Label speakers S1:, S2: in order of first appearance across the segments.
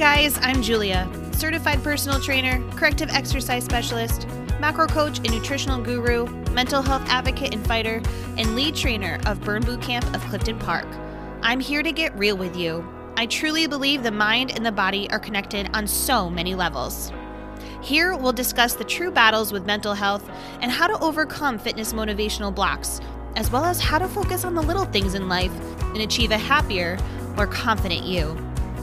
S1: guys, I'm Julia, certified personal trainer, corrective exercise specialist, macro coach and nutritional guru, mental health advocate and fighter, and lead trainer of Burn Boot Camp of Clifton Park. I'm here to get real with you. I truly believe the mind and the body are connected on so many levels. Here, we'll discuss the true battles with mental health and how to overcome fitness motivational blocks, as well as how to focus on the little things in life and achieve a happier, more confident you.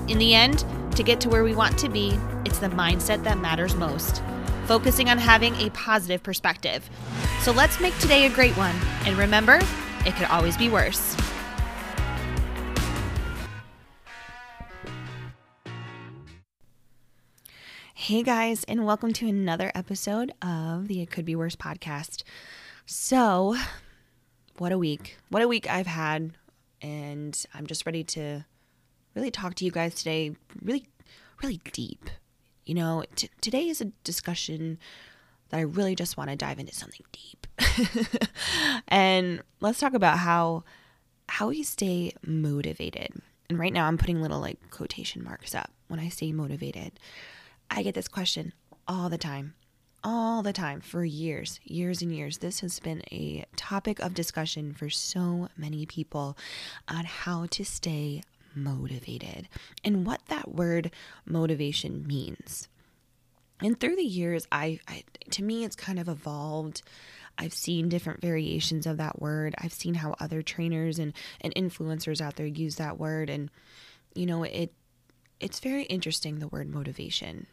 S1: In the end, to get to where we want to be, it's the mindset that matters most, focusing on having a positive perspective. So let's make today a great one. And remember, it could always be worse. Hey guys, and welcome to another episode of the It Could Be Worse podcast. So, what a week. What a week I've had. And I'm just ready to really talk to you guys today, really, really deep. You know, t- today is a discussion that I really just want to dive into something deep. and let's talk about how how we stay motivated. And right now I'm putting little like quotation marks up when I say motivated. I get this question all the time. All the time for years, years and years. This has been a topic of discussion for so many people on how to stay motivated and what that word motivation means. And through the years, I, I to me, it's kind of evolved. I've seen different variations of that word. I've seen how other trainers and, and influencers out there use that word. And, you know, it it's very interesting the word motivation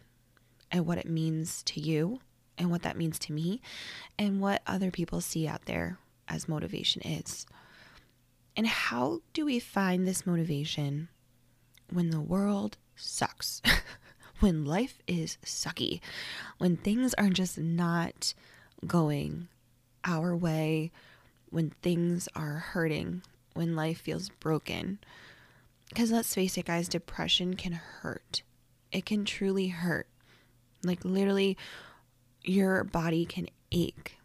S1: and what it means to you and what that means to me and what other people see out there as motivation is. And how do we find this motivation when the world sucks? when life is sucky? When things are just not going our way? When things are hurting? When life feels broken? Because let's face it, guys, depression can hurt. It can truly hurt. Like, literally, your body can ache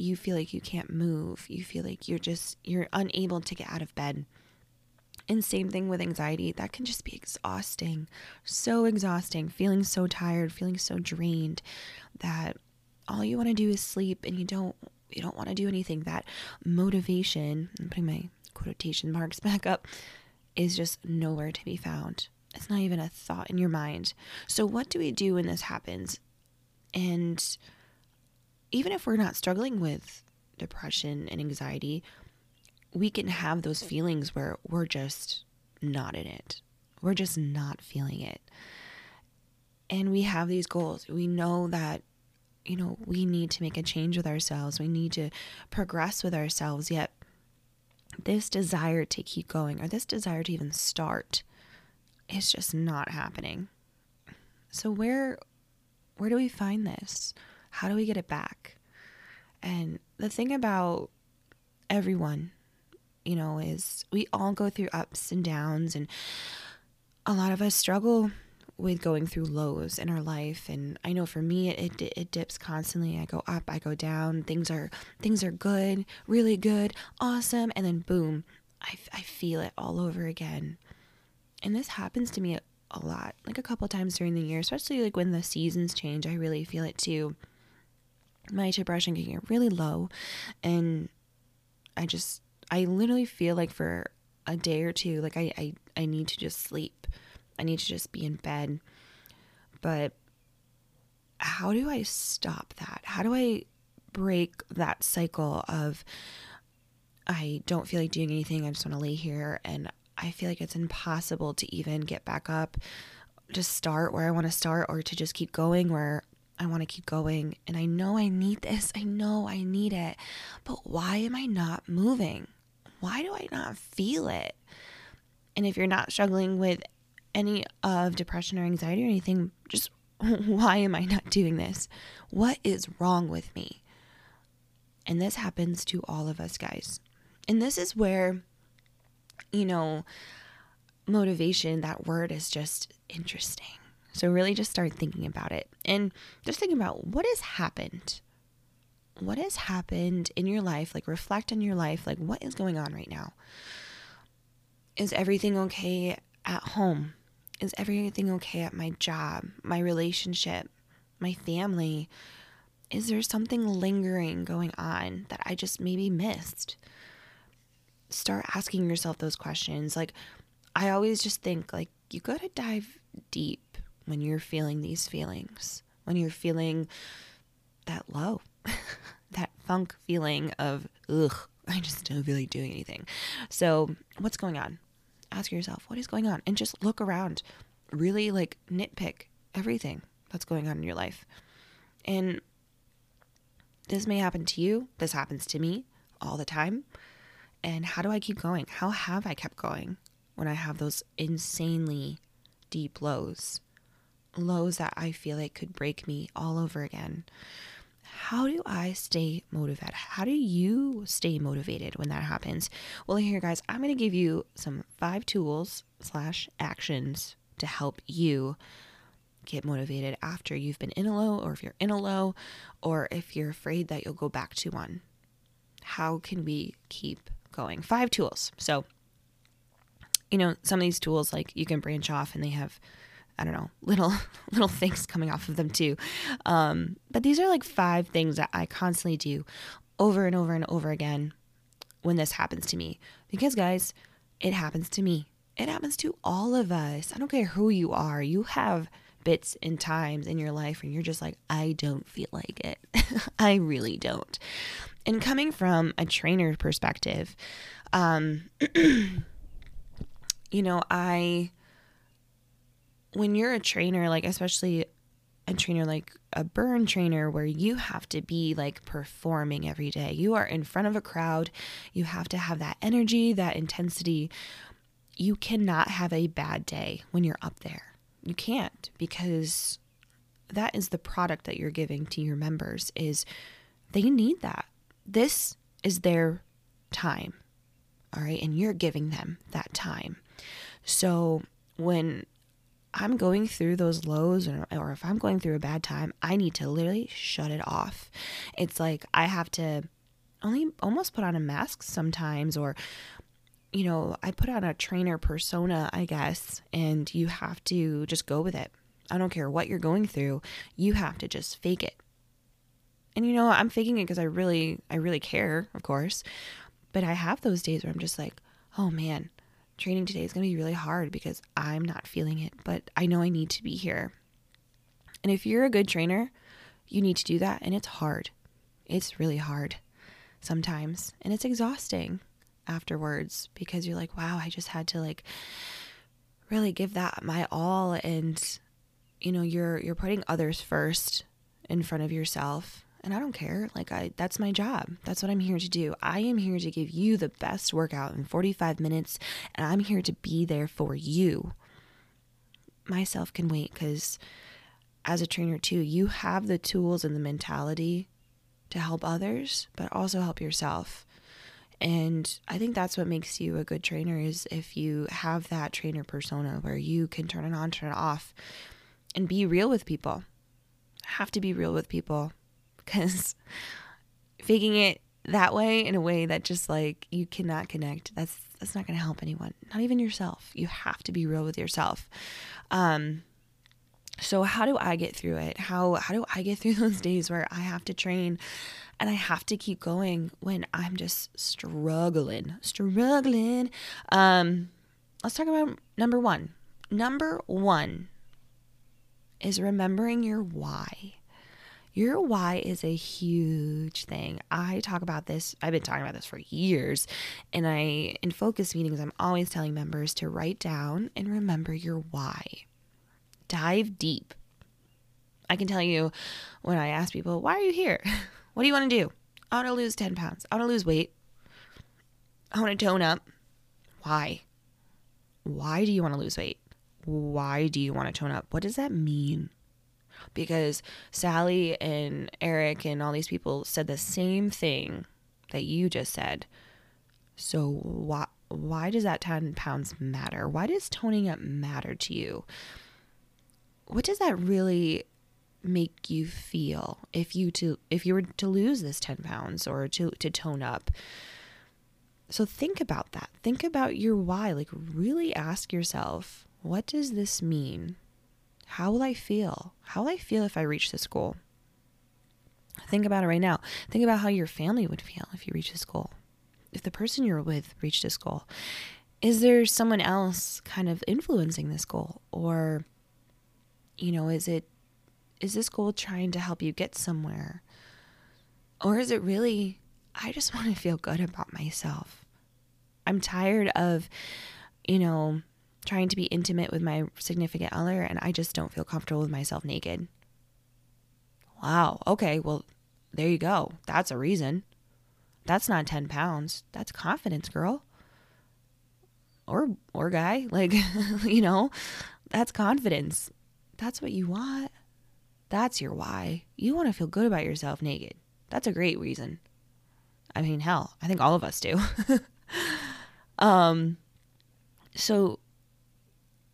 S1: you feel like you can't move. You feel like you're just you're unable to get out of bed. And same thing with anxiety. That can just be exhausting. So exhausting, feeling so tired, feeling so drained that all you want to do is sleep and you don't you don't want to do anything. That motivation, I'm putting my quotation marks back up, is just nowhere to be found. It's not even a thought in your mind. So what do we do when this happens? And even if we're not struggling with depression and anxiety, we can have those feelings where we're just not in it. We're just not feeling it. And we have these goals. We know that, you know, we need to make a change with ourselves. We need to progress with ourselves. Yet, this desire to keep going or this desire to even start is just not happening. So, where where do we find this? How do we get it back? And the thing about everyone, you know, is we all go through ups and downs, and a lot of us struggle with going through lows in our life. And i know for me it, it, it dips constantly. I go up i go down things are things are good really good awesome and then boom i, I feel it all over again. And this happens to me a, a lot like a couple times during the year especially like when the seasons change i really feel it too my depression can get really low and I just I literally feel like for a day or two like I, I I need to just sleep. I need to just be in bed. But how do I stop that? How do I break that cycle of I don't feel like doing anything. I just want to lay here and I feel like it's impossible to even get back up, to start where I want to start or to just keep going where I want to keep going and I know I need this. I know I need it. But why am I not moving? Why do I not feel it? And if you're not struggling with any of depression or anxiety or anything, just why am I not doing this? What is wrong with me? And this happens to all of us, guys. And this is where, you know, motivation, that word is just interesting so, really just start thinking about it and just think about what has happened. What has happened in your life? Like, reflect on your life. Like, what is going on right now? Is everything okay at home? Is everything okay at my job, my relationship, my family? Is there something lingering going on that I just maybe missed? Start asking yourself those questions. Like, I always just think, like, you gotta dive deep when you're feeling these feelings, when you're feeling that low, that funk feeling of, ugh, I just don't feel like doing anything. So, what's going on? Ask yourself, what is going on? And just look around. Really, like, nitpick everything that's going on in your life. And this may happen to you. This happens to me all the time. And how do I keep going? How have I kept going when I have those insanely deep lows? Lows that I feel like could break me all over again. How do I stay motivated? How do you stay motivated when that happens? Well, here, guys, I'm going to give you some five tools slash actions to help you get motivated after you've been in a low, or if you're in a low, or if you're afraid that you'll go back to one. How can we keep going? Five tools. So, you know, some of these tools, like you can branch off and they have, I don't know, little little things coming off of them too. Um, but these are like five things that I constantly do over and over and over again when this happens to me. Because guys, it happens to me. It happens to all of us. I don't care who you are. You have bits and times in your life and you're just like, I don't feel like it. I really don't. And coming from a trainer perspective, um, you know, I, when you're a trainer, like, especially a trainer like a burn trainer where you have to be like performing every day. You are in front of a crowd. You have to have that energy, that intensity. You cannot have a bad day when you're up there. You can't because that is the product that you're giving to your members is they need that. This is their time. All right, and you're giving them that time. So when I'm going through those lows or, or if I'm going through a bad time, I need to literally shut it off. It's like I have to only almost put on a mask sometimes or you know, I put on a trainer persona, I guess, and you have to just go with it. I don't care what you're going through, you have to just fake it. And you know, I'm faking it because I really, I really care, of course. But I have those days where I'm just like, oh man, training today is going to be really hard because I'm not feeling it, but I know I need to be here. And if you're a good trainer, you need to do that. And it's hard. It's really hard sometimes. And it's exhausting afterwards because you're like, wow, I just had to like really give that my all and you know, you're you're putting others first in front of yourself. And I don't care. Like I that's my job. That's what I'm here to do. I am here to give you the best workout in 45 minutes and I'm here to be there for you. Myself can wait cuz as a trainer too, you have the tools and the mentality to help others, but also help yourself. And I think that's what makes you a good trainer is if you have that trainer persona where you can turn it on, turn it off, and be real with people. Have to be real with people because faking it that way in a way that just like you cannot connect that's that's not going to help anyone not even yourself you have to be real with yourself um so how do i get through it how how do i get through those days where i have to train and I have to keep going when I'm just struggling, struggling. Um, let's talk about number one. Number one is remembering your why. Your why is a huge thing. I talk about this, I've been talking about this for years. And I, in focus meetings, I'm always telling members to write down and remember your why. Dive deep. I can tell you when I ask people, why are you here? What do you want to do? I want to lose 10 pounds. I want to lose weight. I want to tone up. Why? Why do you want to lose weight? Why do you want to tone up? What does that mean? Because Sally and Eric and all these people said the same thing that you just said. So why why does that 10 pounds matter? Why does toning up matter to you? What does that really make you feel if you to if you were to lose this 10 pounds or to to tone up so think about that think about your why like really ask yourself what does this mean? How will I feel? How will I feel if I reach this goal? Think about it right now. Think about how your family would feel if you reach this goal. If the person you're with reached this goal, is there someone else kind of influencing this goal? Or, you know, is it, is this goal trying to help you get somewhere? Or is it really, I just want to feel good about myself? I'm tired of, you know, trying to be intimate with my significant other and I just don't feel comfortable with myself naked. Wow. Okay. Well, there you go. That's a reason. That's not 10 pounds. That's confidence, girl. Or, or guy. Like, you know, that's confidence. That's what you want. That's your why. You want to feel good about yourself naked. That's a great reason. I mean, hell, I think all of us do. um, so,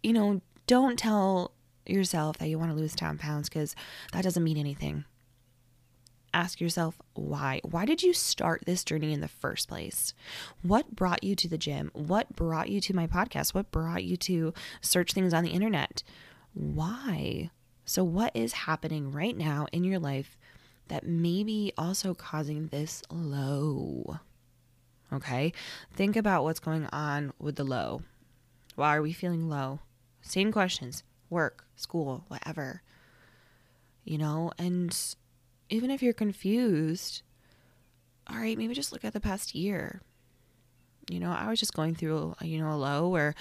S1: you know, don't tell yourself that you want to lose 10 pounds because that doesn't mean anything ask yourself why. Why did you start this journey in the first place? What brought you to the gym? What brought you to my podcast? What brought you to search things on the internet? Why? So, what is happening right now in your life that may be also causing this low? Okay, think about what's going on with the low. Why are we feeling low? Same questions work, school, whatever. You know, and even if you're confused, all right, maybe just look at the past year. You know, I was just going through, you know, a low where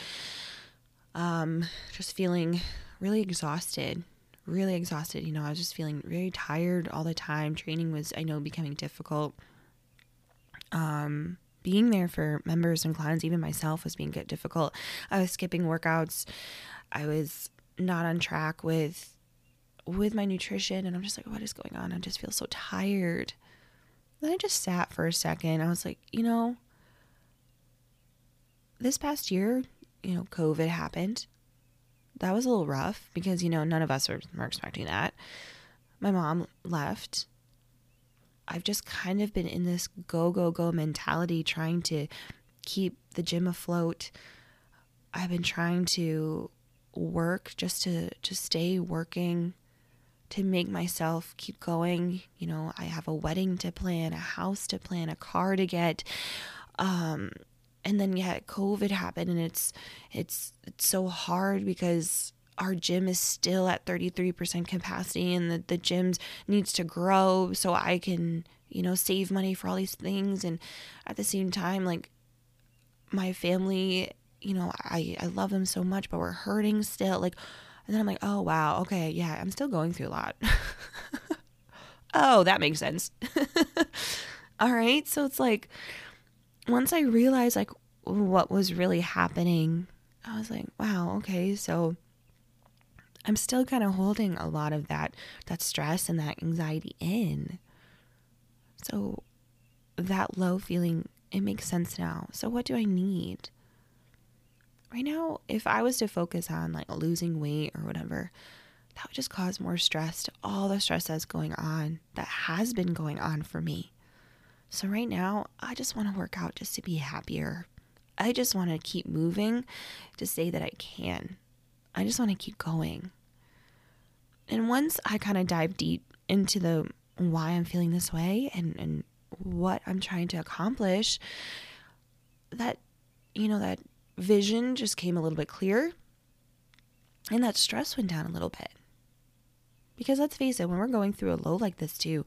S1: um just feeling really exhausted, really exhausted. You know, I was just feeling very tired all the time. Training was I know becoming difficult. Um being there for members and clients, even myself was being difficult. I was skipping workouts. I was not on track with with my nutrition and I'm just like, what is going on? I just feel so tired. Then I just sat for a second. I was like, you know, this past year, you know, COVID happened. That was a little rough because, you know, none of us were, were expecting that. My mom left. I've just kind of been in this go, go, go mentality trying to keep the gym afloat. I've been trying to work just to to stay working to make myself keep going. You know, I have a wedding to plan, a house to plan, a car to get. Um, and then yeah, COVID happened and it's it's it's so hard because our gym is still at 33% capacity and the, the gym needs to grow so I can, you know, save money for all these things. And at the same time, like my family, you know, I, I love them so much, but we're hurting still. Like and then I'm like, oh, wow. Okay. Yeah. I'm still going through a lot. oh, that makes sense. All right. So it's like, once I realized like what was really happening, I was like, wow. Okay. So I'm still kind of holding a lot of that, that stress and that anxiety in. So that low feeling, it makes sense now. So what do I need? Right now, if I was to focus on like losing weight or whatever, that would just cause more stress to all the stress that's going on, that has been going on for me. So, right now, I just want to work out just to be happier. I just want to keep moving to say that I can. I just want to keep going. And once I kind of dive deep into the why I'm feeling this way and, and what I'm trying to accomplish, that, you know, that vision just came a little bit clearer and that stress went down a little bit. Because let's face it, when we're going through a low like this too,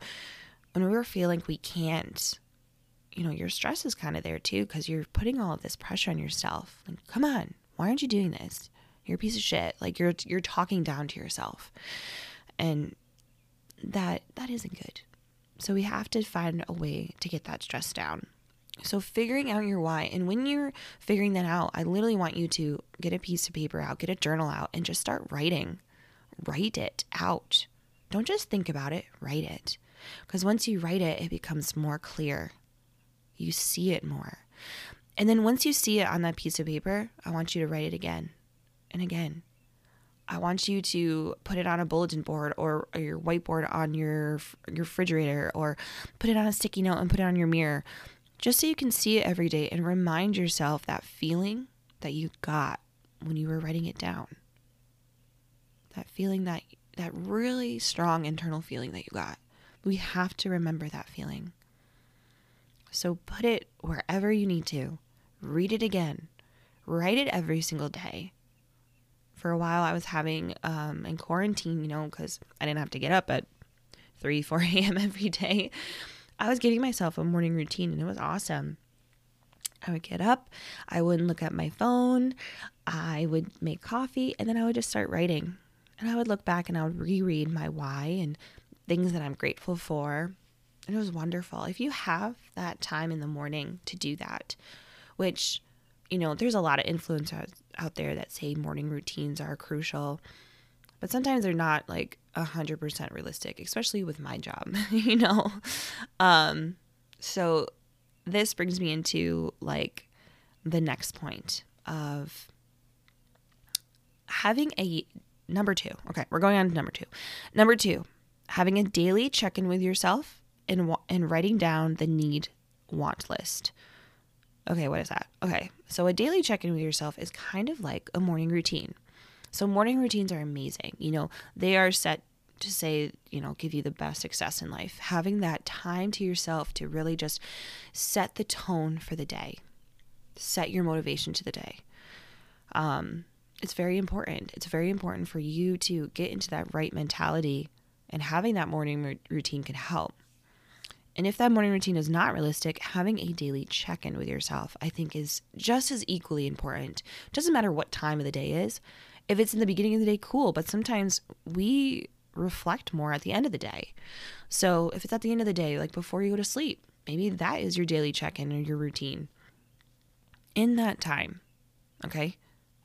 S1: when we're feeling we can't, you know, your stress is kind of there too because you're putting all of this pressure on yourself. Like, come on, why aren't you doing this? You're a piece of shit. Like you're you're talking down to yourself. And that that isn't good. So we have to find a way to get that stress down. So, figuring out your why. And when you're figuring that out, I literally want you to get a piece of paper out, get a journal out, and just start writing. Write it out. Don't just think about it, write it. Because once you write it, it becomes more clear. You see it more. And then once you see it on that piece of paper, I want you to write it again and again. I want you to put it on a bulletin board or, or, your whiteboard on your your refrigerator or put it on a sticky note and put it on your mirror just so you can see it every day and remind yourself that feeling that you got when you were writing it down. That feeling that that really strong internal feeling that you got. We have to remember that feeling. So put it wherever you need to. Read it again. Write it every single day. For a while, I was having um, in quarantine, you know, because I didn't have to get up at 3, 4 a.m. every day. I was giving myself a morning routine and it was awesome. I would get up, I wouldn't look at my phone, I would make coffee, and then I would just start writing. And I would look back and I would reread my why and things that I'm grateful for. And it was wonderful. If you have that time in the morning to do that, which, you know, there's a lot of influencers out there that say morning routines are crucial, but sometimes they're not like 100% realistic, especially with my job, you know? Um, so this brings me into like the next point of having a number two. Okay, we're going on to number two. Number two, having a daily check in with yourself and, and writing down the need want list. Okay, what is that? Okay, so a daily check in with yourself is kind of like a morning routine. So, morning routines are amazing. You know, they are set to say, you know, give you the best success in life. Having that time to yourself to really just set the tone for the day, set your motivation to the day. Um, it's very important. It's very important for you to get into that right mentality, and having that morning routine can help. And if that morning routine is not realistic, having a daily check in with yourself, I think, is just as equally important. Doesn't matter what time of the day is. If it's in the beginning of the day, cool. But sometimes we reflect more at the end of the day. So if it's at the end of the day, like before you go to sleep, maybe that is your daily check in or your routine. In that time, okay,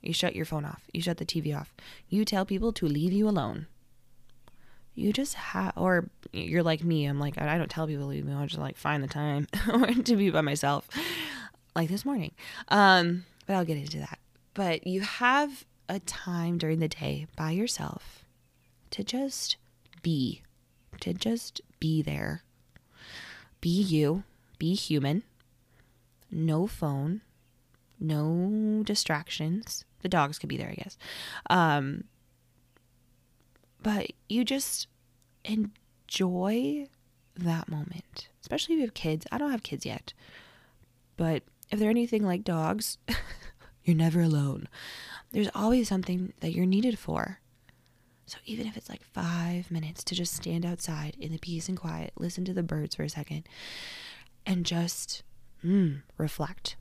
S1: you shut your phone off, you shut the TV off, you tell people to leave you alone you just have, or you're like me. I'm like, I don't tell people to leave me. I just like find the time to be by myself, like this morning. Um, but I'll get into that. But you have a time during the day by yourself to just be, to just be there. Be you, be human. No phone, no distractions. The dogs could be there, I guess. Um, but you just enjoy that moment, especially if you have kids. I don't have kids yet, but if they're anything like dogs, you're never alone. There's always something that you're needed for. So even if it's like five minutes to just stand outside in the peace and quiet, listen to the birds for a second, and just mm, reflect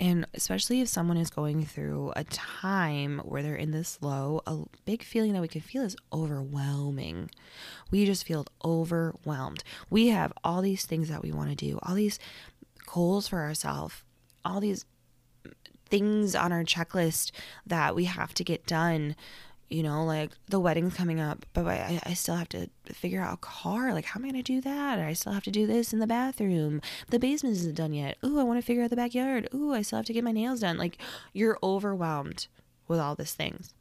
S1: and especially if someone is going through a time where they're in this low, a big feeling that we can feel is overwhelming. We just feel overwhelmed. We have all these things that we want to do, all these goals for ourselves, all these things on our checklist that we have to get done you know, like the wedding's coming up, but I, I still have to figure out a car. Like, how am I going to do that? I still have to do this in the bathroom. The basement isn't done yet. Ooh, I want to figure out the backyard. Ooh, I still have to get my nails done. Like, you're overwhelmed with all these things.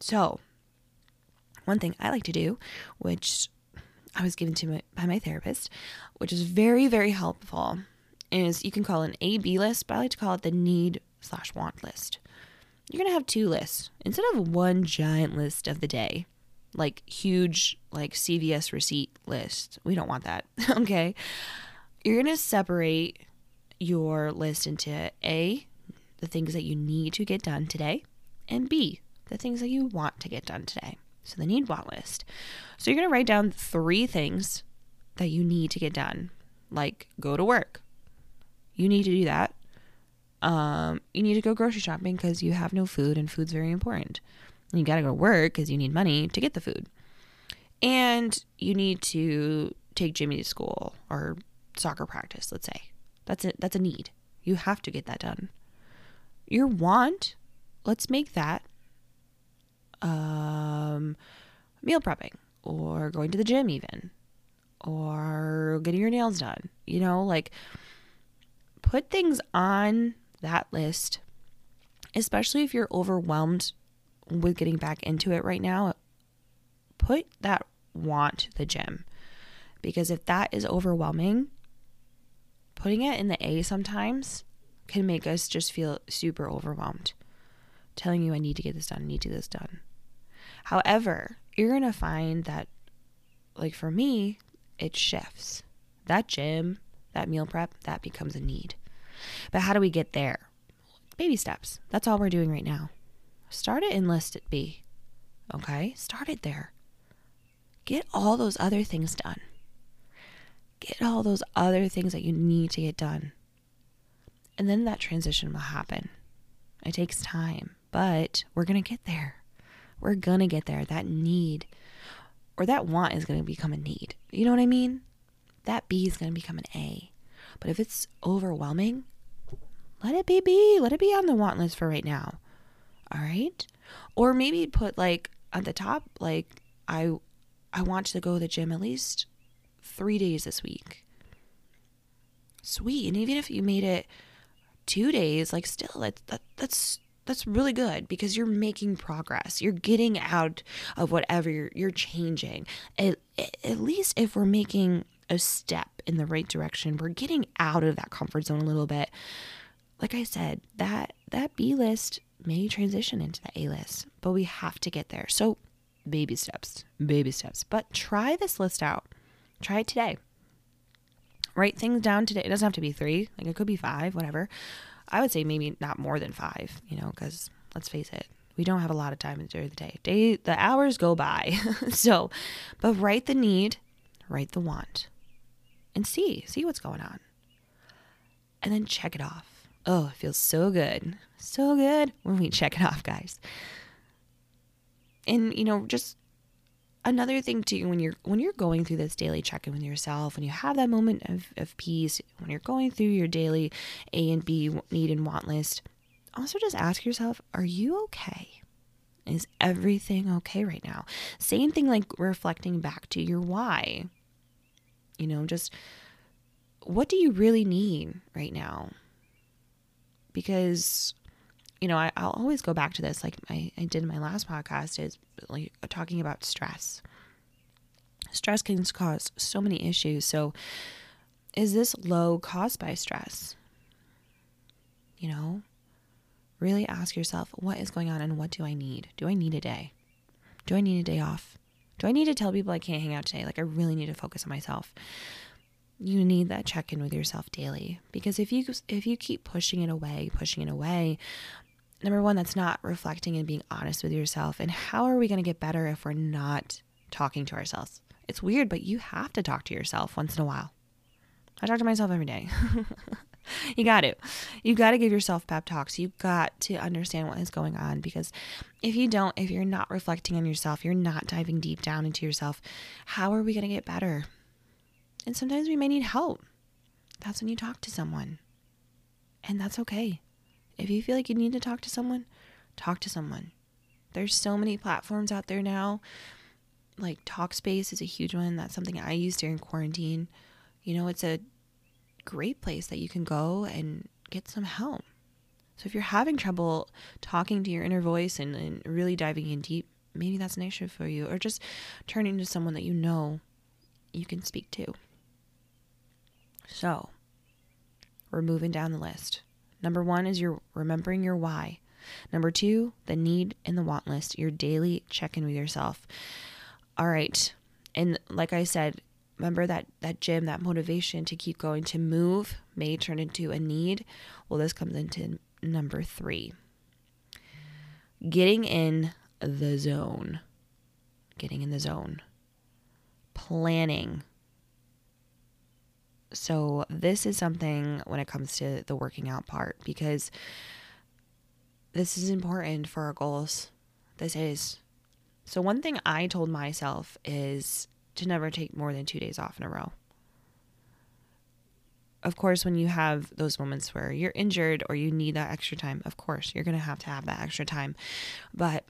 S1: So, one thing I like to do, which I was given to me by my therapist, which is very, very helpful, is you can call an A B list, but I like to call it the need slash want list you're to have two lists instead of one giant list of the day, like huge, like CVS receipt list. We don't want that. okay. You're to separate your list into A, the things that you need to get done today, and B, the things that you want to get done today. So the need want list. So you're to write down three things that you need to get done, like go to work. You need to do that um, you need to go grocery shopping because you have no food and food's very important. And you got to go work because you need money to get the food. And you need to take Jimmy to school or soccer practice, let's say. That's it. That's a need. You have to get that done. Your want, let's make that um, meal prepping or going to the gym even or getting your nails done. You know, like put things on that list, especially if you're overwhelmed with getting back into it right now, put that want the gym. Because if that is overwhelming, putting it in the A sometimes can make us just feel super overwhelmed. Telling you, I need to get this done, I need to get this done. However, you're going to find that, like for me, it shifts. That gym, that meal prep, that becomes a need. But how do we get there? Baby steps. That's all we're doing right now. Start it in list it B. Okay? Start it there. Get all those other things done. Get all those other things that you need to get done. And then that transition will happen. It takes time, but we're going to get there. We're going to get there. That need or that want is going to become a need. You know what I mean? That B is going to become an A. But if it's overwhelming, let it be B. Let it be on the want list for right now. All right? Or maybe put like at the top like I I want to go to the gym at least 3 days this week. Sweet. And even if you made it 2 days, like still that, that that's that's really good because you're making progress. You're getting out of whatever you're, you're changing. At, at least if we're making a step in the right direction, we're getting out of that comfort zone a little bit. Like I said, that that B list may transition into the A list, but we have to get there. So, baby steps, baby steps. But try this list out. Try it today. Write things down today. It doesn't have to be three, like it could be five, whatever. I would say maybe not more than five, you know, because let's face it, we don't have a lot of time during the day. Day the hours go by. so, but write the need, write the want, and see see what's going on, and then check it off. Oh, it feels so good, so good when we check it off, guys. And you know, just another thing too when you're when you're going through this daily check-in with yourself when you have that moment of, of peace when you're going through your daily a and b need and want list also just ask yourself are you okay? Is everything okay right now? Same thing like reflecting back to your why you know just what do you really need right now because you know, I, will always go back to this, like I, I did in my last podcast, is like talking about stress. Stress can cause so many issues. So, is this low caused by stress? You know, really ask yourself, what is going on and what do I need? Do I need a day? Do I need a day off? Do I need to tell people I can't hang out today? Like, I really need to focus on myself. You need that check in with yourself daily because if you if you keep pushing it away, pushing it away, number one, that's not reflecting and being honest with yourself. And how are we going to get better if we're not talking to ourselves? It's weird, but you have to talk to yourself once in a while. I talk to myself every day. you got to. You got to give yourself pep talks. You got to understand what is going on because if you don't, if you're not reflecting on yourself, you're not diving deep down into yourself, how are we going to get better? And sometimes we may need help. That's when you talk to someone. And that's okay. If you feel like you need to talk to someone, talk to someone. There's so many platforms out there now. Like Talkspace is a huge one. That's something I use during quarantine. You know, it's a great place that you can go and get some help. So if you're having trouble talking to your inner voice and, and really diving in deep, maybe that's an issue for you. Or just turning to someone that you know you can speak to. So we're moving down the list. Number one is your remembering your why. Number two, the need and the want list, your daily check in with yourself. All right. And like I said, remember that that gym, that motivation to keep going to move may turn into a need. Well, this comes into number three. Getting in the zone. Getting in the zone. Planning so, this is something when it comes to the working out part because this is important for our goals. This is. So, one thing I told myself is to never take more than two days off in a row. Of course, when you have those moments where you're injured or you need that extra time, of course, you're going to have to have that extra time. But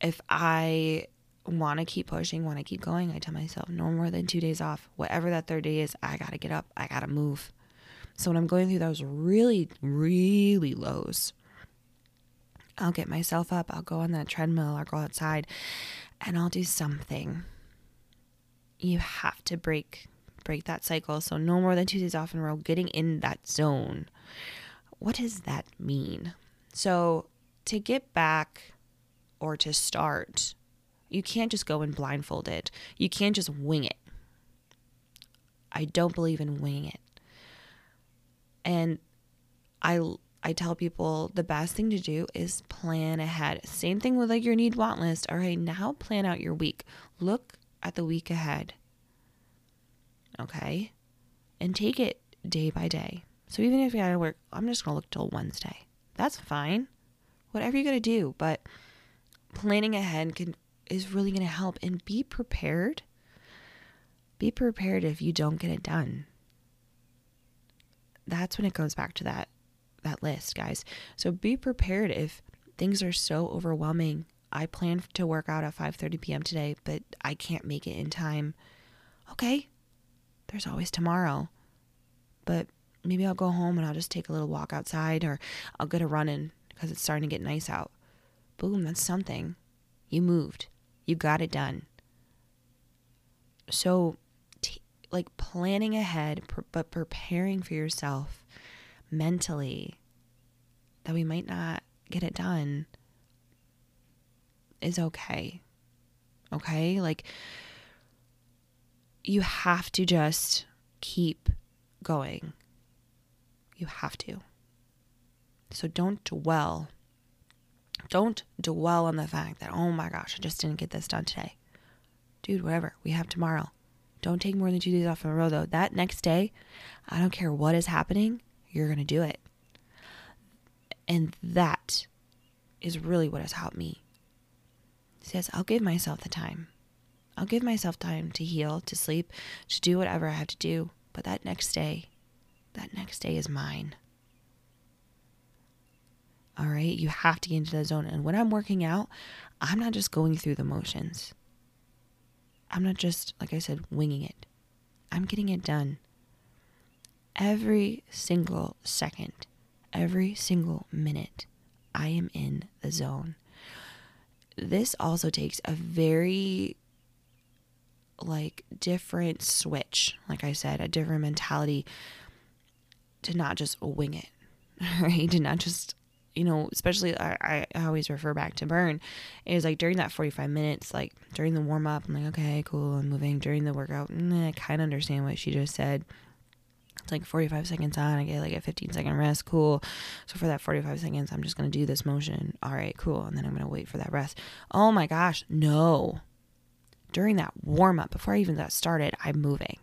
S1: if I want to keep pushing, want to keep going, I tell myself no more than two days off. Whatever that third day is, I got to get up, I got to move. So when I'm going through those really, really lows, I'll get myself up, I'll go on that treadmill, I'll go outside, and I'll do something. You have to break break that cycle. So no more than two days off in a row, getting in that zone what does that mean? So, to get back or to start, you can't just go in blindfolded. You can't just wing it. I don't believe in winging it. And I I tell people the best thing to do is plan ahead. Same thing with like your need want list. All right, now plan out your week. Look at the week ahead. Okay? And take it day by day. So even if you gotta work, I'm just gonna look till Wednesday. That's fine. Whatever you gotta do, but planning ahead can is really gonna help and be prepared. Be prepared if you don't get it done. That's when it goes back to that that list, guys. So be prepared if things are so overwhelming. I plan to work out at 5:30 p.m. today, but I can't make it in time. Okay. There's always tomorrow. But maybe I'll go home and I'll just take a little walk outside or I'll get a run in because it's starting to get nice out. Boom, that's something. You moved. You got it done. So t- like planning ahead pr- but preparing for yourself mentally that we might not get it done is okay. Okay? Like, you have to just keep going. You have to. So don't dwell. Don't dwell on the fact that, oh my gosh, I just didn't get this done today. Dude, whatever. We have tomorrow. Don't take more than two days off in a row, though. That next day, I don't care what is happening, you're going to do it. And that is really what has helped me. Says, I'll give myself the time. I'll give myself time to heal, to sleep, to do whatever I have to do. But that next day, that next day is mine. All right, you have to get into the zone. And when I'm working out, I'm not just going through the motions. I'm not just, like I said, winging it. I'm getting it done every single second, every single minute, I am in the zone. This also takes a very like different switch, like I said, a different mentality to not just wing it, right? To not just, you know, especially I, I always refer back to burn is like during that 45 minutes, like during the warm up, I'm like, okay, cool, I'm moving. During the workout, I kind of understand what she just said it's like 45 seconds on i get like a 15 second rest cool. So for that 45 seconds i'm just going to do this motion. All right cool. And then i'm going to wait for that rest. Oh my gosh no. During that warm up before i even got started i'm moving.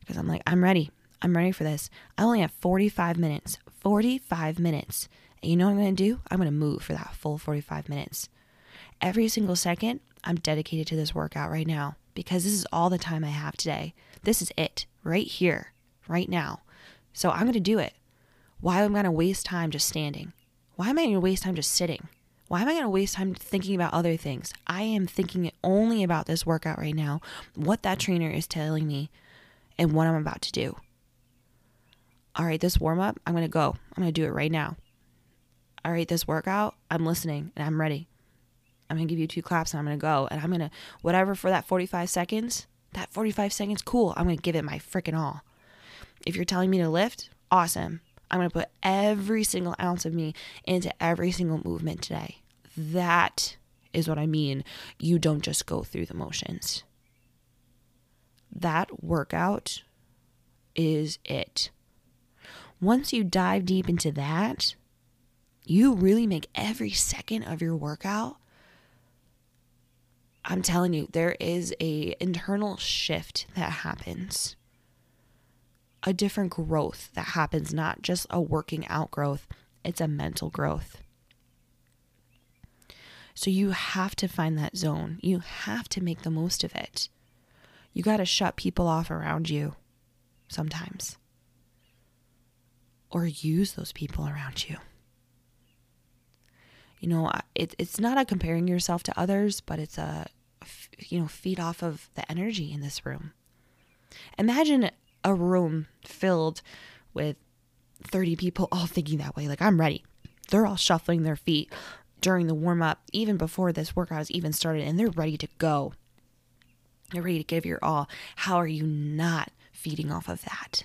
S1: Because i'm like i'm ready. I'm ready for this. I only have 45 minutes. 45 minutes. And you know what i'm going to do? I'm going to move for that full 45 minutes. Every single second i'm dedicated to this workout right now. Because this is all the time i have today. This is it right here right now. So I'm going to do it. Why am I going to waste time just standing? Why am I going to waste time just sitting? Why am I going to waste time thinking about other things? I am thinking only about this workout right now, what that trainer is telling me, and what I'm about to do. All right, this warm up, I'm going to go. I'm going to do it right now. All right, this workout, I'm listening and I'm ready. I'm going to give you two claps and I'm going to go. And I'm going to, whatever for that 45 seconds, that 45 seconds, cool. I'm going to give it my freaking all. If you're telling me to lift, awesome. I'm going to put every single ounce of me into every single movement today. That is what I mean. You don't just go through the motions. That workout is it. Once you dive deep into that, you really make every second of your workout I'm telling you there is a internal shift that happens a different growth that happens, not just a working out growth, it's a mental growth. So you have to find that zone. You have to make the most of it. You got to shut people off around you sometimes, or use those people around you. You know, it, it's not a comparing yourself to others, but it's a, you know, feed off of the energy in this room. Imagine a room filled with 30 people all thinking that way. Like, I'm ready. They're all shuffling their feet during the warm up, even before this workout has even started, and they're ready to go. They're ready to give your all. How are you not feeding off of that?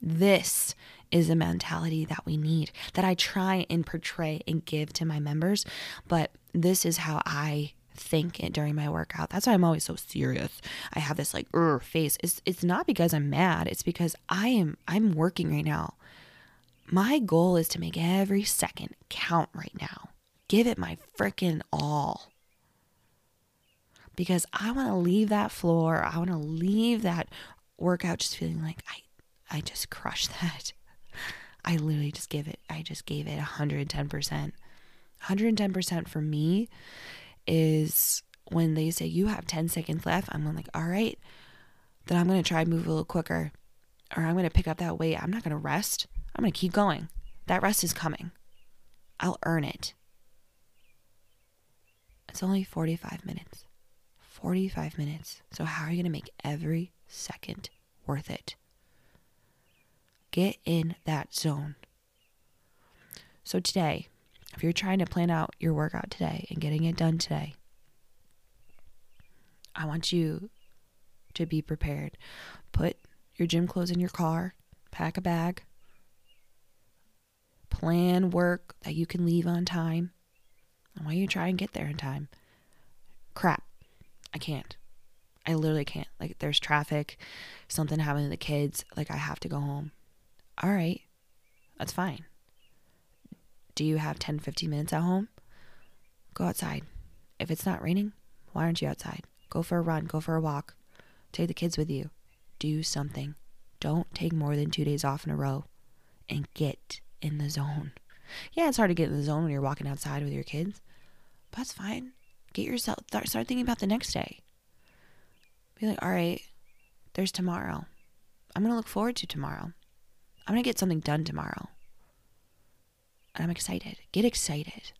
S1: This is a mentality that we need, that I try and portray and give to my members. But this is how I think it during my workout. That's why I'm always so serious. I have this like face. It's it's not because I'm mad. It's because I am I'm working right now. My goal is to make every second count right now. Give it my freaking all. Because I want to leave that floor. I want to leave that workout just feeling like I I just crushed that. I literally just give it I just gave it 110%. 110% for me is when they say you have 10 seconds left, I'm like, all right, then I'm going to try move a little quicker or I'm going to pick up that weight. I'm not going to rest. I'm going to keep going. That rest is coming. I'll earn it. It's only 45 minutes. 45 minutes. So, how are you going to make every second worth it? Get in that zone. So, today, if you're trying to plan out your workout today and getting it done today, I want you to be prepared. Put your gym clothes in your car, pack a bag, plan work that you can leave on time. I want you to try and get there in time. Crap, I can't. I literally can't. Like, there's traffic, something happened to the kids. Like, I have to go home. All right, that's fine. Do you have 10, 15 minutes at home? Go outside. If it's not raining, why aren't you outside? Go for a run, go for a walk. Take the kids with you. Do something. Don't take more than two days off in a row and get in the zone. Yeah, it's hard to get in the zone when you're walking outside with your kids, but that's fine. Get yourself, start thinking about the next day. Be like, all right, there's tomorrow. I'm going to look forward to tomorrow. I'm going to get something done tomorrow. And I'm excited. Get excited.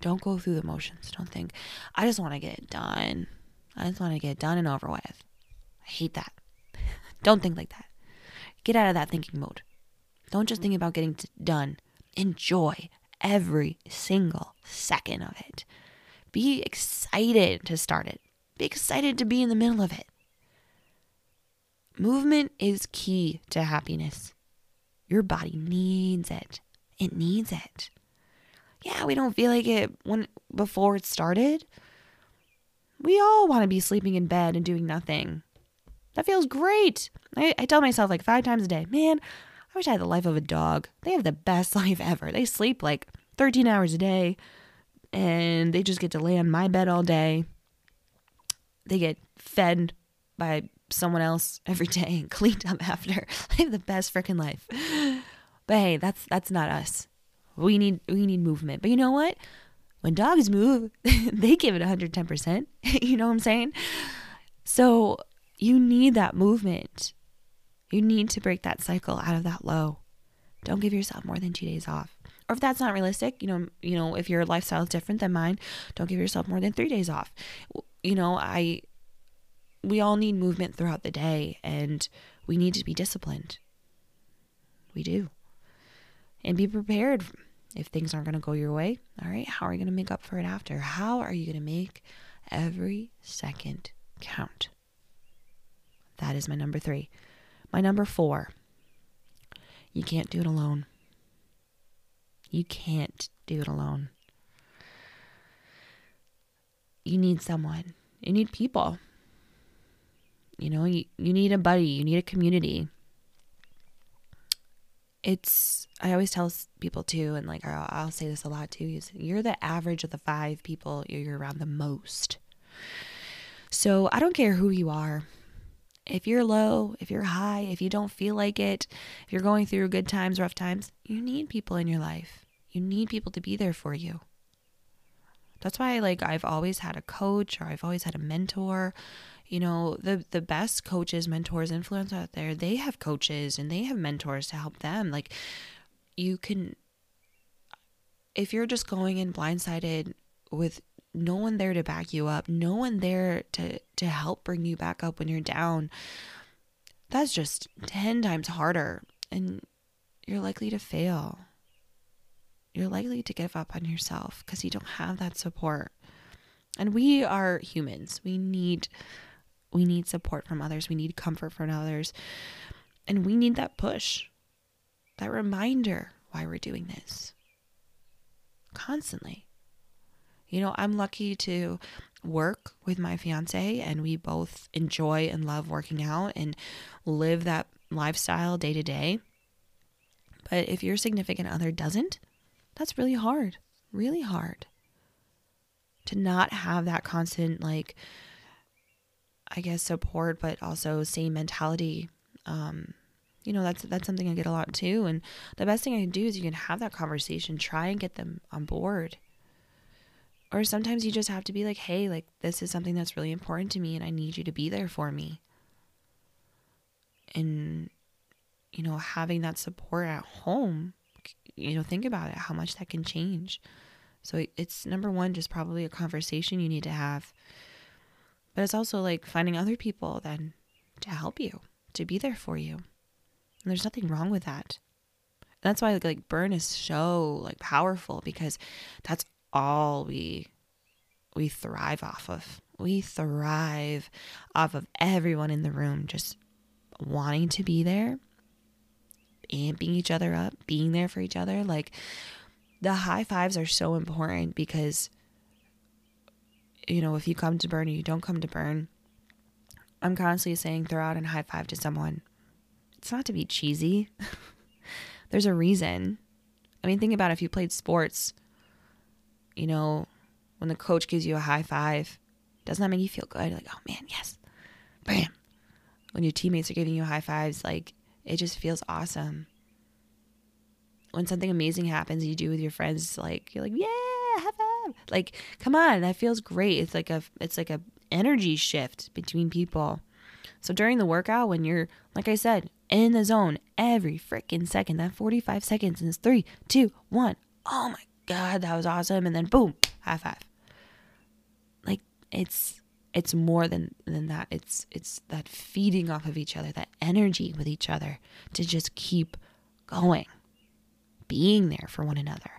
S1: Don't go through the motions. Don't think, I just want to get it done. I just want to get it done and over with. I hate that. Don't think like that. Get out of that thinking mode. Don't just think about getting done. Enjoy every single second of it. Be excited to start it. Be excited to be in the middle of it. Movement is key to happiness. Your body needs it. It needs it. Yeah, we don't feel like it when before it started. We all want to be sleeping in bed and doing nothing. That feels great. I, I tell myself like five times a day, man, I wish I had the life of a dog. They have the best life ever. They sleep like 13 hours a day and they just get to lay on my bed all day. They get fed by someone else every day and cleaned up after. They have the best freaking life. But hey, that's that's not us. We need we need movement. But you know what? When dogs move, they give it 110%. you know what I'm saying? So you need that movement. You need to break that cycle out of that low. Don't give yourself more than 2 days off. Or if that's not realistic, you know, you know, if your lifestyle is different than mine, don't give yourself more than 3 days off. You know, I we all need movement throughout the day and we need to be disciplined. We do and be prepared if things aren't going to go your way. All right, how are you going to make up for it after? How are you going to make every second count? That is my number three. My number four, you can't do it alone. You can't do it alone. You need someone, you need people. You know, you, you need a buddy, you need a community it's I always tell people too, and like I'll, I'll say this a lot too. Is you're the average of the five people you're around the most. So I don't care who you are. If you're low, if you're high, if you don't feel like it, if you're going through good times, rough times, you need people in your life. You need people to be there for you. That's why like I've always had a coach or I've always had a mentor you know the the best coaches mentors influencers out there they have coaches and they have mentors to help them. Like you can if you're just going in blindsided with no one there to back you up no one there to to help bring you back up when you're down that's just 10 times harder and you're likely to fail. You're likely to give up on yourself because you don't have that support. And we are humans. We need we need support from others. We need comfort from others. And we need that push, that reminder why we're doing this constantly. You know, I'm lucky to work with my fiance, and we both enjoy and love working out and live that lifestyle day to day. But if your significant other doesn't, that's really hard, really hard to not have that constant, like, I guess, support, but also same mentality. Um, you know, that's that's something I get a lot too. And the best thing I can do is you can have that conversation, try and get them on board. Or sometimes you just have to be like, hey, like this is something that's really important to me and I need you to be there for me. And you know, having that support at home, you know, think about it, how much that can change. So it's number one, just probably a conversation you need to have. But it's also like finding other people then to help you, to be there for you. And there's nothing wrong with that. And that's why like, like burn is so like powerful because that's all we we thrive off of. We thrive off of everyone in the room just wanting to be there amping each other up, being there for each other. Like the high fives are so important because, you know, if you come to burn or you don't come to burn, I'm constantly saying throw out a high five to someone. It's not to be cheesy. There's a reason. I mean, think about if you played sports, you know, when the coach gives you a high five, doesn't that make you feel good? Like, oh man, yes. Bam. When your teammates are giving you high fives, like it just feels awesome. When something amazing happens, you do with your friends, like you're like, yeah, have fun. Like, come on, that feels great. It's like a, it's like a energy shift between people. So during the workout, when you're, like I said, in the zone every freaking second, that 45 seconds is three, two, one. Oh my God, that was awesome. And then boom, high five. Like it's it's more than than that it's it's that feeding off of each other that energy with each other to just keep going being there for one another.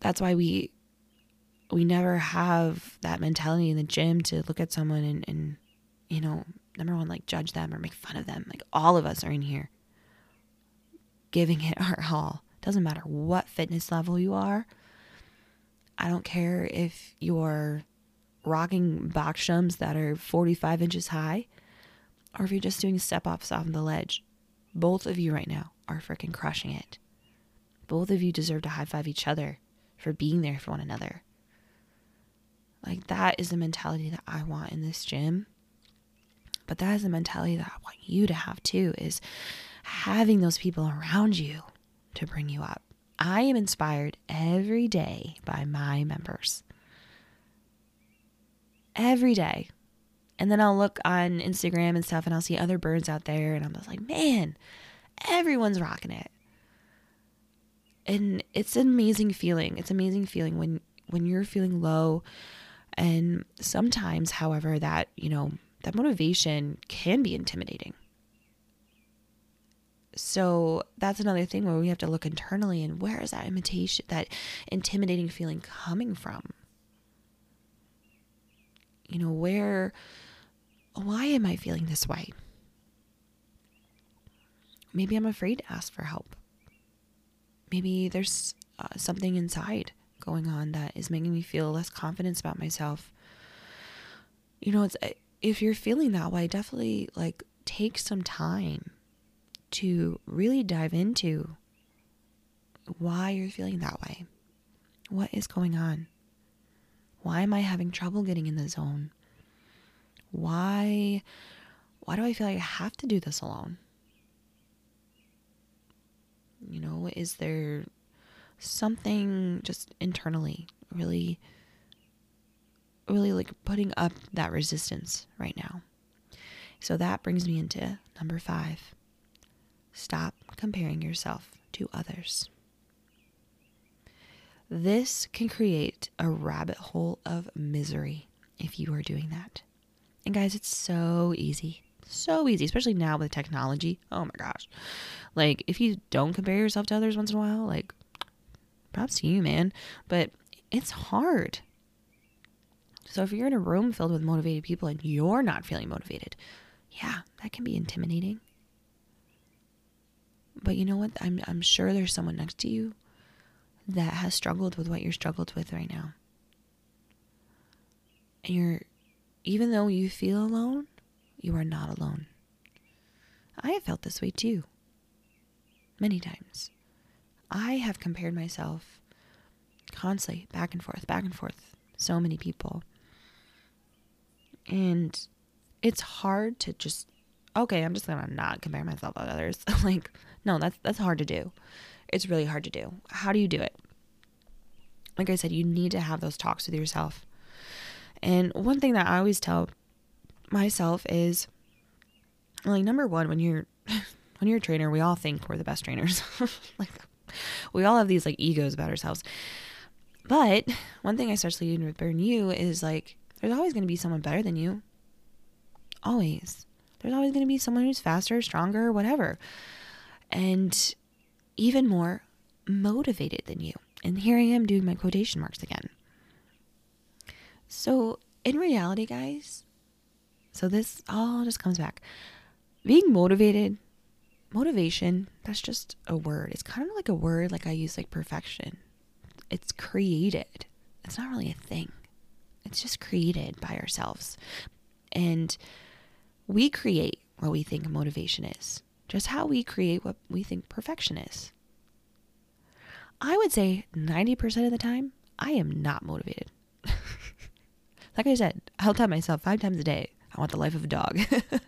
S1: That's why we we never have that mentality in the gym to look at someone and, and you know number one like judge them or make fun of them. Like all of us are in here giving it our all. Doesn't matter what fitness level you are. I don't care if you're rocking box jumps that are 45 inches high, or if you're just doing step offs off the ledge, both of you right now are freaking crushing it. Both of you deserve to high five each other for being there for one another. Like, that is the mentality that I want in this gym. But that is the mentality that I want you to have too is having those people around you to bring you up. I am inspired every day by my members every day. And then I'll look on Instagram and stuff and I'll see other birds out there and I'm just like, man, everyone's rocking it. And it's an amazing feeling. It's amazing feeling when when you're feeling low and sometimes however that, you know, that motivation can be intimidating. So that's another thing where we have to look internally and where is that imitation that intimidating feeling coming from? you know, where, why am I feeling this way? Maybe I'm afraid to ask for help. Maybe there's uh, something inside going on that is making me feel less confidence about myself. You know, it's if you're feeling that way, definitely like take some time to really dive into why you're feeling that way. What is going on? Why am I having trouble getting in the zone? Why why do I feel like I have to do this alone? You know, is there something just internally really really like putting up that resistance right now? So that brings me into number 5. Stop comparing yourself to others. This can create a rabbit hole of misery if you are doing that. And guys, it's so easy. So easy, especially now with technology. Oh my gosh. Like, if you don't compare yourself to others once in a while, like, props to you, man. But it's hard. So if you're in a room filled with motivated people and you're not feeling motivated, yeah, that can be intimidating. But you know what? I'm I'm sure there's someone next to you that has struggled with what you're struggled with right now. And you're even though you feel alone, you are not alone. I have felt this way too. Many times. I have compared myself constantly back and forth, back and forth. So many people. And it's hard to just okay, I'm just gonna not compare myself with others. like, no, that's that's hard to do. It's really hard to do. How do you do it? Like I said, you need to have those talks with yourself. And one thing that I always tell myself is like number one, when you're when you're a trainer, we all think we're the best trainers. like we all have these like egos about ourselves. But one thing I especially with Burn You is like there's always gonna be someone better than you. Always. There's always going to be someone who's faster, stronger, whatever. And even more motivated than you. And here I am doing my quotation marks again. So, in reality, guys, so this all just comes back. Being motivated, motivation, that's just a word. It's kind of like a word like I use like perfection. It's created. It's not really a thing. It's just created by ourselves. And we create what we think motivation is, just how we create what we think perfection is. I would say 90% of the time, I am not motivated. like I said, I'll tell myself five times a day, I want the life of a dog.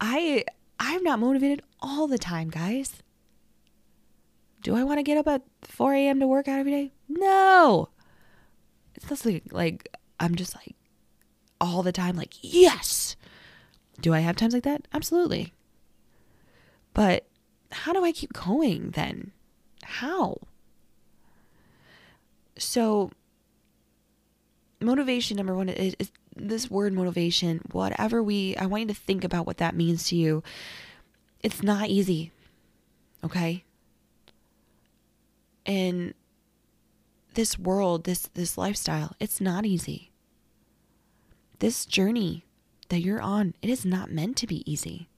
S1: I I'm not motivated all the time, guys. Do I want to get up at 4 a.m. to work out every day? No. It's just like, like I'm just like all the time, like, yes. Do I have times like that? Absolutely. But how do I keep going then? How? So, motivation number one is, is, this word motivation, whatever we, I want you to think about what that means to you. It's not easy. Okay? And this world, this this lifestyle, it's not easy this journey that you're on, it is not meant to be easy.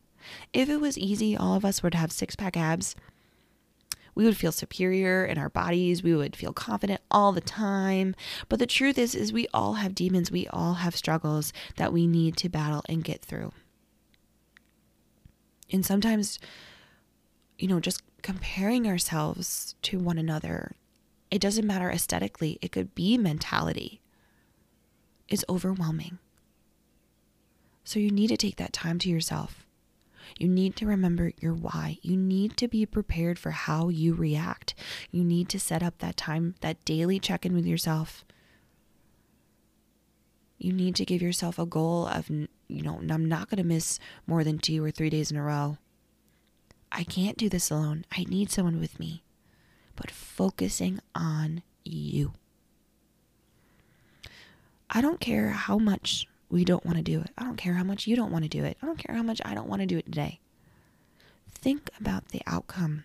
S1: If it was easy, all of us would have six pack abs. We would feel superior in our bodies. We would feel confident all the time. But the truth is is we all have demons. We all have struggles that we need to battle and get through. And sometimes you know, just comparing ourselves to one another, it doesn't matter aesthetically. It could be mentality. Is overwhelming. So you need to take that time to yourself. You need to remember your why. You need to be prepared for how you react. You need to set up that time, that daily check in with yourself. You need to give yourself a goal of, you know, I'm not going to miss more than two or three days in a row. I can't do this alone. I need someone with me. But focusing on you. I don't care how much we don't want to do it. I don't care how much you don't want to do it. I don't care how much I don't want to do it today. Think about the outcome.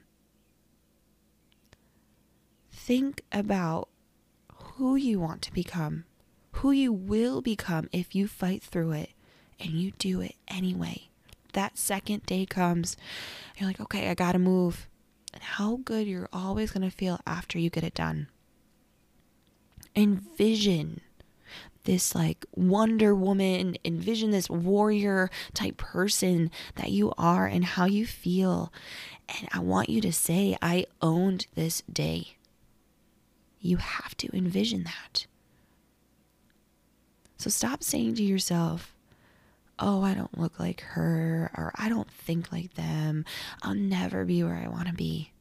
S1: Think about who you want to become, who you will become if you fight through it and you do it anyway. That second day comes, you're like, okay, I got to move. And how good you're always to feel after you get it done. Envision this like Wonder Woman, envision this warrior type person that you are and how you feel. And I want you to say, I owned this day. You have to envision that. So stop saying to yourself, oh, I don't look like her, or I don't think like them. I'll never be where I want to be.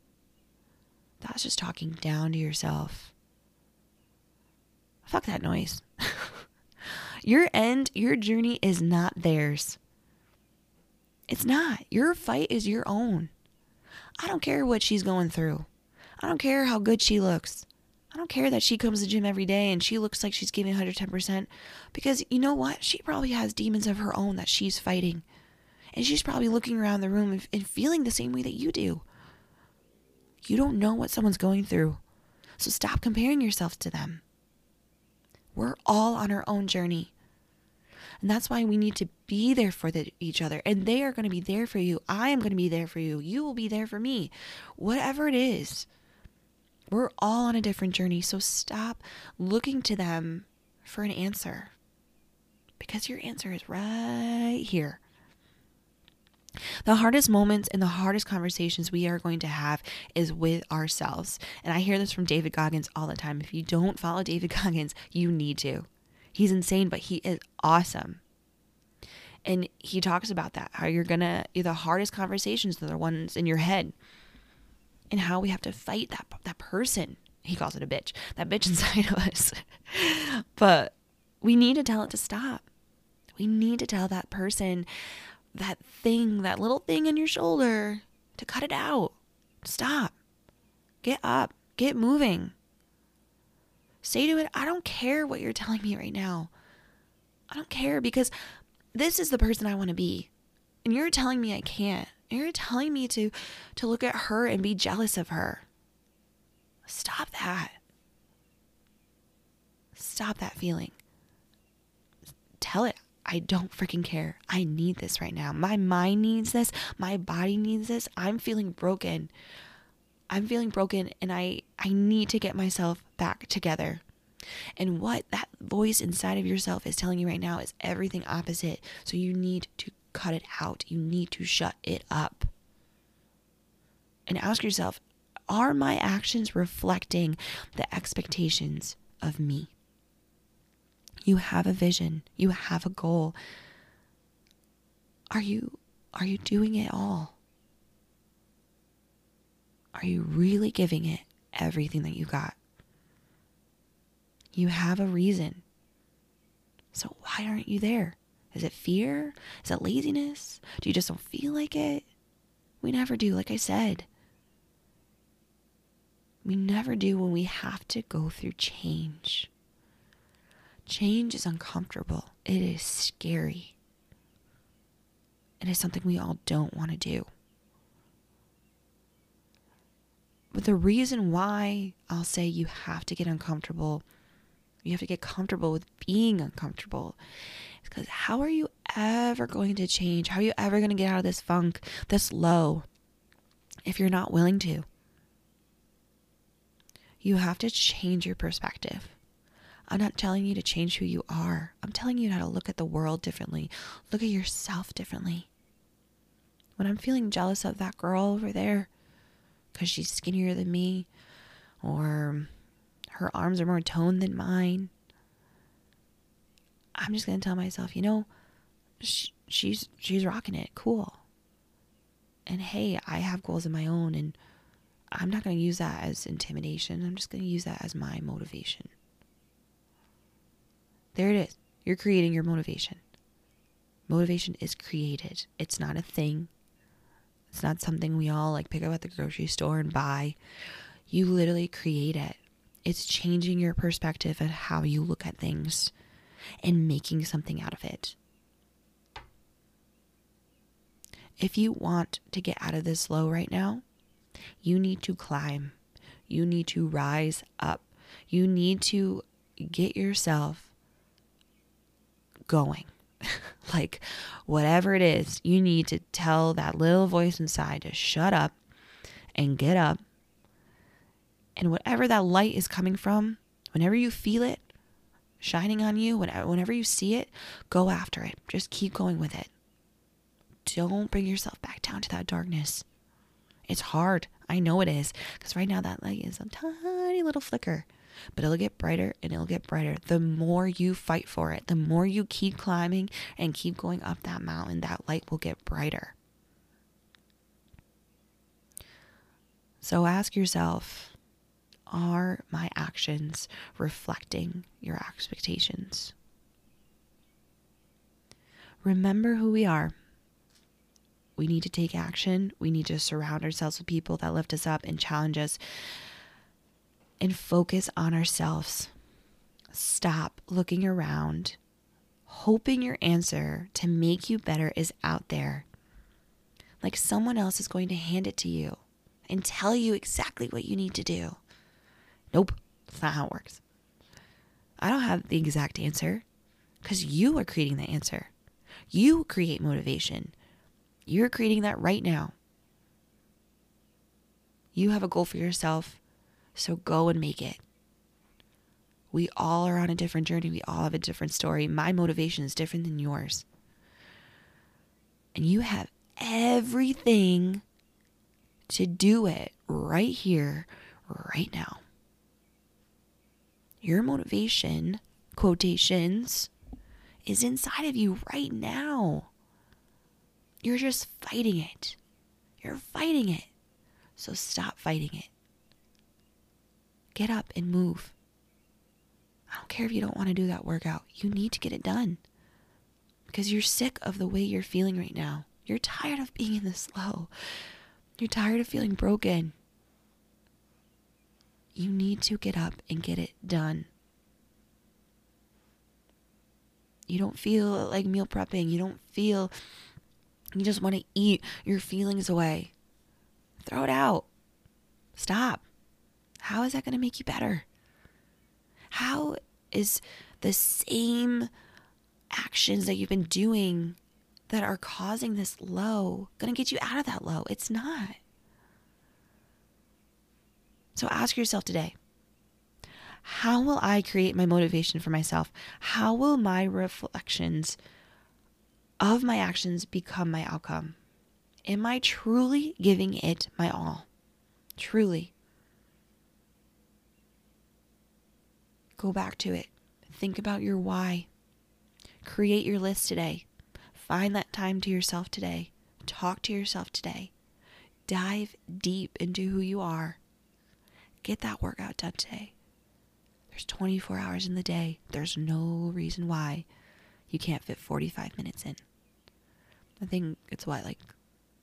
S1: That's just talking down to yourself. Fuck that noise. your end, your journey is not theirs. It's not. Your fight is your own. I don't care what she's going through. I don't care how good she looks. I don't care that she comes to the gym every day and she looks like she's giving 110% because you know what? She probably has demons of her own that she's fighting. And she's probably looking around the room and, feeling the same way that you do. You don't know what someone's going through. So stop comparing yourself to them. We're all on our own journey. And that's why we need to be there for the, each other. And they are going to be there for you. I am going to be there for you. You will be there for me. Whatever it is, we're all on a different journey. So stop looking to them for an answer because your answer is right here. The hardest moments and the hardest conversations we are going to have is with ourselves. And I hear this from David Goggins all the time. If you don't follow David Goggins, you need to. He's insane, but he is awesome. And he talks about that how you're going to, the hardest conversations are the ones in your head, and how we have to fight that, that person. He calls it a bitch, that bitch inside of us. but we need to tell it to stop. We need to tell that person, that thing, that little thing in your shoulder, to cut it out. Stop. Get up. Get moving. Say to it, I don't care what you're telling me right now. I don't care because this is the person I want to be. And you're telling me I can't. You're telling me to to look at her and be jealous of her. Stop that. Stop that feeling. Tell it, I don't freaking care. I need this right now. My mind needs this. My body needs this. I'm feeling broken. I'm feeling broken and I I need to get myself back together. And what that voice inside of yourself is telling you right now is everything opposite. So you need to cut it out. You need to shut it up. And ask yourself, are my actions reflecting the expectations of me? You have a vision, you have a goal. Are you are you doing it all? Are you really giving it everything that you got? You have a reason. So why aren't you there? Is it fear? Is it laziness? Do you just don't feel like it? We never do, like I said. We never do when we have to go through change. Change is uncomfortable, it is scary. It is something we all don't want to do. But the reason why I'll say you have to get uncomfortable, you have to get comfortable with being uncomfortable, is because how are you ever going to change? How are you ever going to get out of this funk, this low, if you're not willing to? You have to change your perspective. I'm not telling you to change who you are. I'm telling you how to look at the world differently, look at yourself differently. When I'm feeling jealous of that girl over there, because she's skinnier than me or her arms are more toned than mine. I'm just going to tell myself, you know, sh- she's she's rocking it. Cool. And hey, I have goals of my own and I'm not going to use that as intimidation. I'm just going to use that as my motivation. There it is. You're creating your motivation. Motivation is created. It's not a thing. It's not something we all like pick up at the grocery store and buy. You literally create it. It's changing your perspective and how you look at things and making something out of it. If you want to get out of this low right now, you need to climb. You need to rise up. You need to get yourself going. like, whatever it is, you need to tell that little voice inside to shut up and get up. And whatever that light is coming from, whenever you feel it shining on you, whenever you see it, go after it. Just keep going with it. Don't bring yourself back down to that darkness. It's hard. I know it is. Because right now, that light is a tiny little flicker but it'll get brighter and it'll get brighter. The more you fight for it, the more you keep climbing and keep going up that mountain, that light will get brighter. So ask yourself are my actions reflecting your expectations? Remember who we are. We need to take action. We need to surround ourselves with people that lift us up and challenge us and focus on ourselves. Stop looking around, hoping your answer to make you better is out there. Like someone else is going to hand it to you and tell you exactly what you need to do. Nope, that's not how it works. I don't have the exact answer because you are creating the answer. You create motivation. You're creating that right now. You have a goal for yourself, so go and make it. We all are on a different journey. We all have a different story. My motivation is different than yours. And you have everything to do it right here, right now. Your motivation, quotations, is inside of you right now. You're just fighting it. You're fighting it. So stop fighting it. Get up and move. I don't care if you don't want to do that workout. You need to get it done because you're sick of the way you're feeling right now. You're tired of being in this low. You're tired of feeling broken. You need to get up and get it done. You don't feel like meal prepping. You don't feel you just want to eat your feelings away. Throw it out. Stop. How is that going to make you better? How is the same actions that you've been doing that are causing this low going to get you out of that low? It's not. So ask yourself today how will I create my motivation for myself? How will my reflections of my actions become my outcome? Am I truly giving it my all? Truly. Go back to it. Think about your why. Create your list today. Find that time to yourself today. Talk to yourself today. Dive deep into who you are. Get that workout done today. There's 24 hours in the day. There's no reason why you can't fit 45 minutes in. I think it's what, like,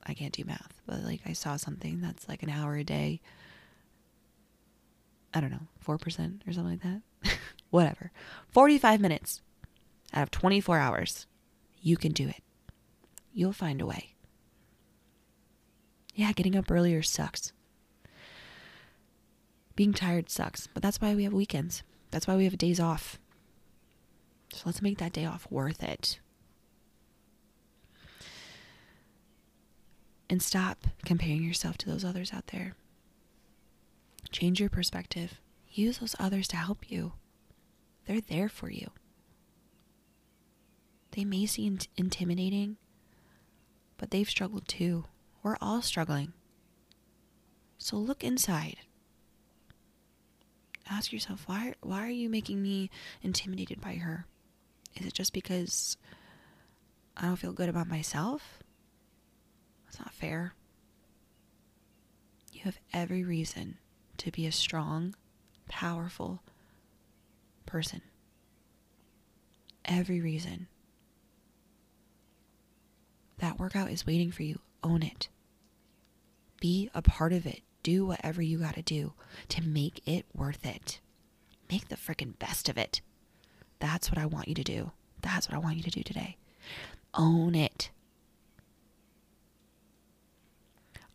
S1: I can't do math, but like I saw something that's like an hour a day. I don't know, 4% or something like that. Whatever. 45 minutes out of 24 hours. You can do it. You'll find a way. Yeah, getting up earlier sucks. Being tired sucks, but that's why we have weekends. That's why we have days off. So let's make that day off worth it. And stop comparing yourself to those others out there. Change your perspective. Use those others to help you. They're there for you. They may seem intimidating, but they've struggled too. We're all struggling. So look inside. Ask yourself, why, why are you making me intimidated by her? Is it just because I don't feel good about myself? That's not fair. You have every reason to be a strong, powerful person. Every reason. That workout is waiting for you. Own it. Be a part of it. Do whatever you got to do to make it worth it. Make the freaking best of it. That's what I want you to do. That's what I want you to do today. Own it.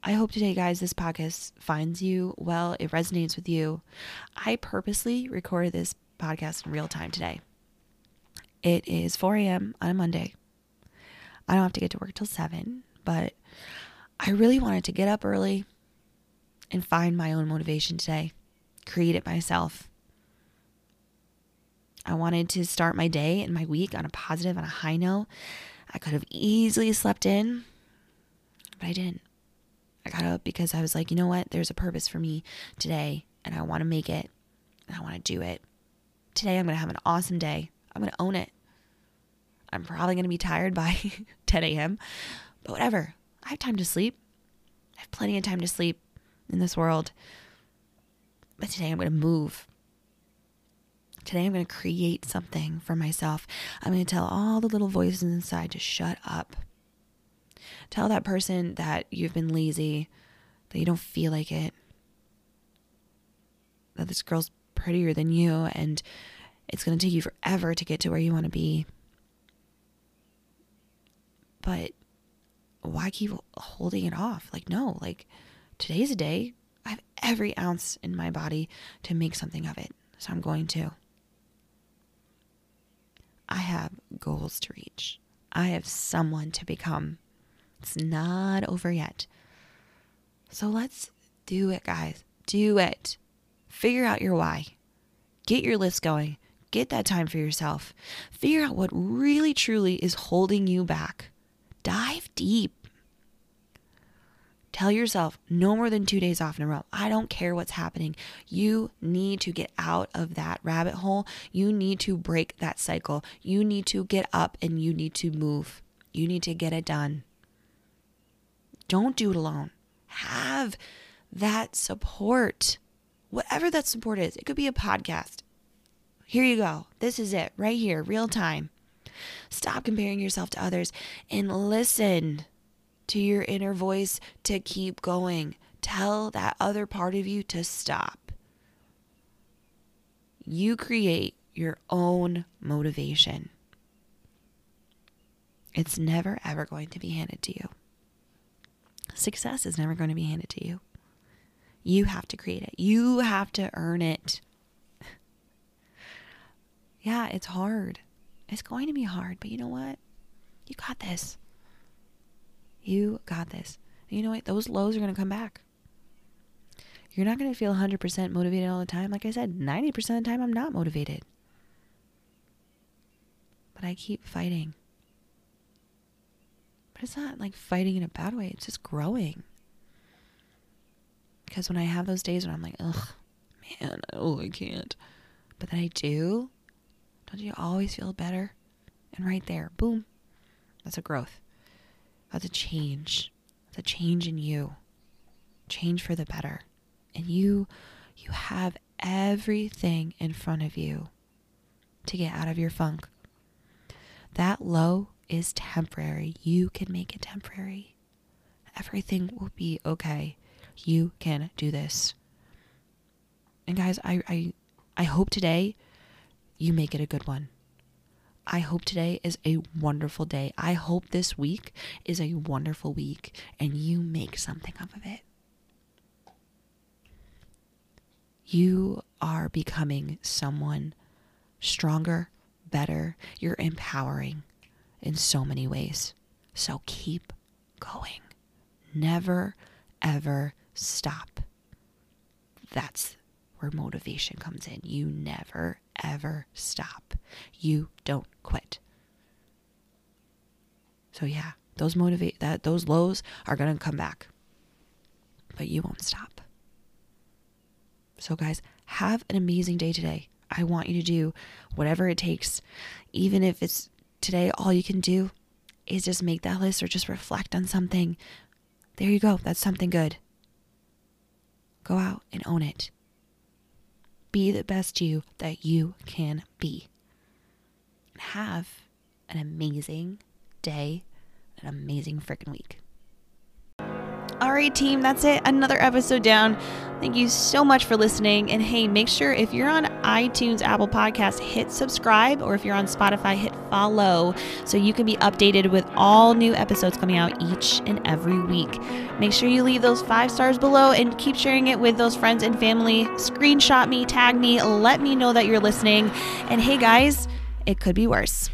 S1: I hope today, guys, this podcast finds you well. It resonates with you. I purposely recorded this podcast in real time today. It is 4 a.m. on a Monday. I don't have to get to work till 7, but I really wanted to get up early and find my own motivation today, create it myself. I wanted to start my day and my week on a positive, on a high note. I could have easily slept in, but I didn't. I got up because I was like, you know what? There's a purpose for me today, and I want to make it, and I want to do it. Today, I'm going to have an awesome day. I'm going to own it. I'm probably going to be tired by 10 a.m., but whatever. I have time to sleep. I have plenty of time to sleep in this world. But today, I'm going to move. Today, I'm going to create something for myself. I'm going to tell all the little voices inside to shut up Tell that person that you've been lazy, that you don't feel like it, that this girl's prettier than you, and it's going to take you forever to get to where you want to be. But why keep holding it off? Like, no, like today's a day. I have every ounce in my body to make something of it. So I'm going to. I have goals to reach. I have someone to become. It's not over yet. So let's do it, guys. Do it. Figure out your why. Get your list going. Get that time for yourself. Figure out what really truly is holding you back. Dive deep. Tell yourself no more than two days off in a row. I don't care what's happening. You need to get out of that rabbit hole. You need to break that cycle. You need to get up and you need to move. You need to get it done. Don't do it alone. Have that support, whatever that support is. It could be a podcast. Here you go. This is it right here, real time. Stop comparing yourself to others and listen to your inner voice to keep going. Tell that other part of you to stop. You create your own motivation. It's never, ever going to be handed to you. Success is never going to be handed to you. You have to create it, you have to earn it. yeah, it's hard. It's going to be hard, but you know what? You got this. You got this. And you know what? Those lows are going to come back. You're not going to feel 100% motivated all the time. Like I said, 90% of the time, I'm not motivated. But I keep fighting. But it's not like fighting in a bad way, it's just growing. Because when I have those days when I'm like, ugh, man, oh, I can't. But then I do, don't you always feel better? And right there, boom, that's a growth. That's a change. That's a change in you. Change for the better. And you you have everything in front of you to get out of your funk. That low is temporary. You can make it temporary. Everything will be okay. You can do this. And guys, I I I hope today you make it a good one. I hope today is a wonderful day. I hope this week is a wonderful week and you make something of it. You are becoming someone stronger, better. You're empowering in so many ways. So keep going. Never, ever stop. That's where motivation comes in. You never, ever stop. You don't quit. So yeah, those motivate that those lows are going to come back. But you won't stop. So guys, have an amazing day today. I want you to do whatever it takes, even if it's today all you can do is just make that list or just reflect on something. There you go. That's something good. Go out and own it. Be the best you that you can be. Have an amazing day, an amazing freaking week. All right, team, that's it. Another episode down. Thank you so much for listening. And hey, make sure if you're on iTunes, Apple Podcasts, hit subscribe, or if you're on Spotify, hit follow so you can be updated with all new episodes coming out each and every week. Make sure you leave those five stars below and keep sharing it with those friends and family. Screenshot me, tag me, let me know that you're listening. And hey, guys, it could be worse.